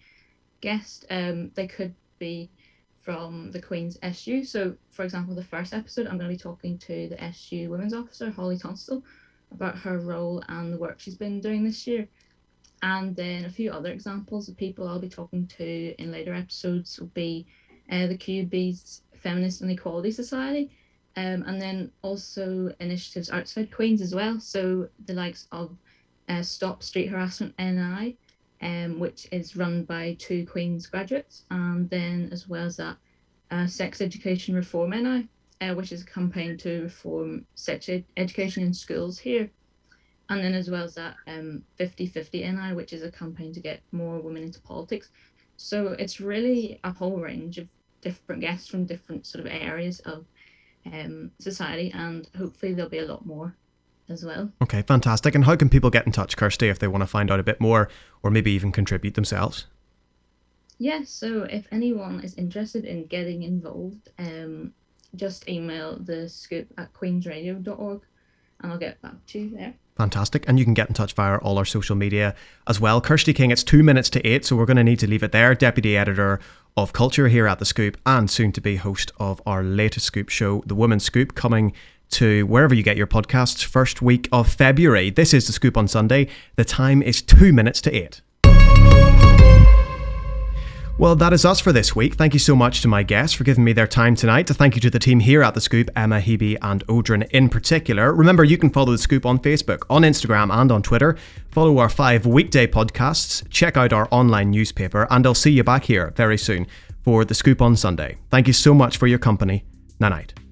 guest. Um, they could be from the Queen's SU. So, for example, the first episode, I'm going to be talking to the SU Women's Officer, Holly Tunstall about her role and the work she's been doing this year. And then a few other examples of people I'll be talking to in later episodes will be uh, the QUB's Feminist and Equality Society, um, and then also initiatives outside Queens as well. So the likes of uh, Stop Street Harassment NI, um, which is run by two Queens graduates, and then as well as that, uh, Sex Education Reform NI, uh, which is a campaign to reform sex ed- education in schools here. And then, as well as that, um, 50 50 NI, which is a campaign to get more women into politics. So it's really a whole range of different guests from different sort of areas of um, society, and hopefully there'll be a lot more as well. Okay, fantastic. And how can people get in touch, Kirsty, if they want to find out a bit more or maybe even contribute themselves? Yeah, so if anyone is interested in getting involved, um, just email the scoop at queensradio.org and I'll get back to you there. Fantastic. And you can get in touch via all our social media as well. Kirsty King, it's two minutes to eight, so we're going to need to leave it there. Deputy Editor of Culture here at The Scoop and soon to be host of our latest Scoop show, The Women's Scoop, coming to wherever you get your podcasts first week of February. This is The Scoop on Sunday. The time is two minutes to eight. Well, that is us for this week. Thank you so much to my guests for giving me their time tonight. To thank you to the team here at The Scoop, Emma, Hebe, and Odrin in particular. Remember, you can follow The Scoop on Facebook, on Instagram, and on Twitter. Follow our five weekday podcasts, check out our online newspaper, and I'll see you back here very soon for The Scoop on Sunday. Thank you so much for your company. Night night.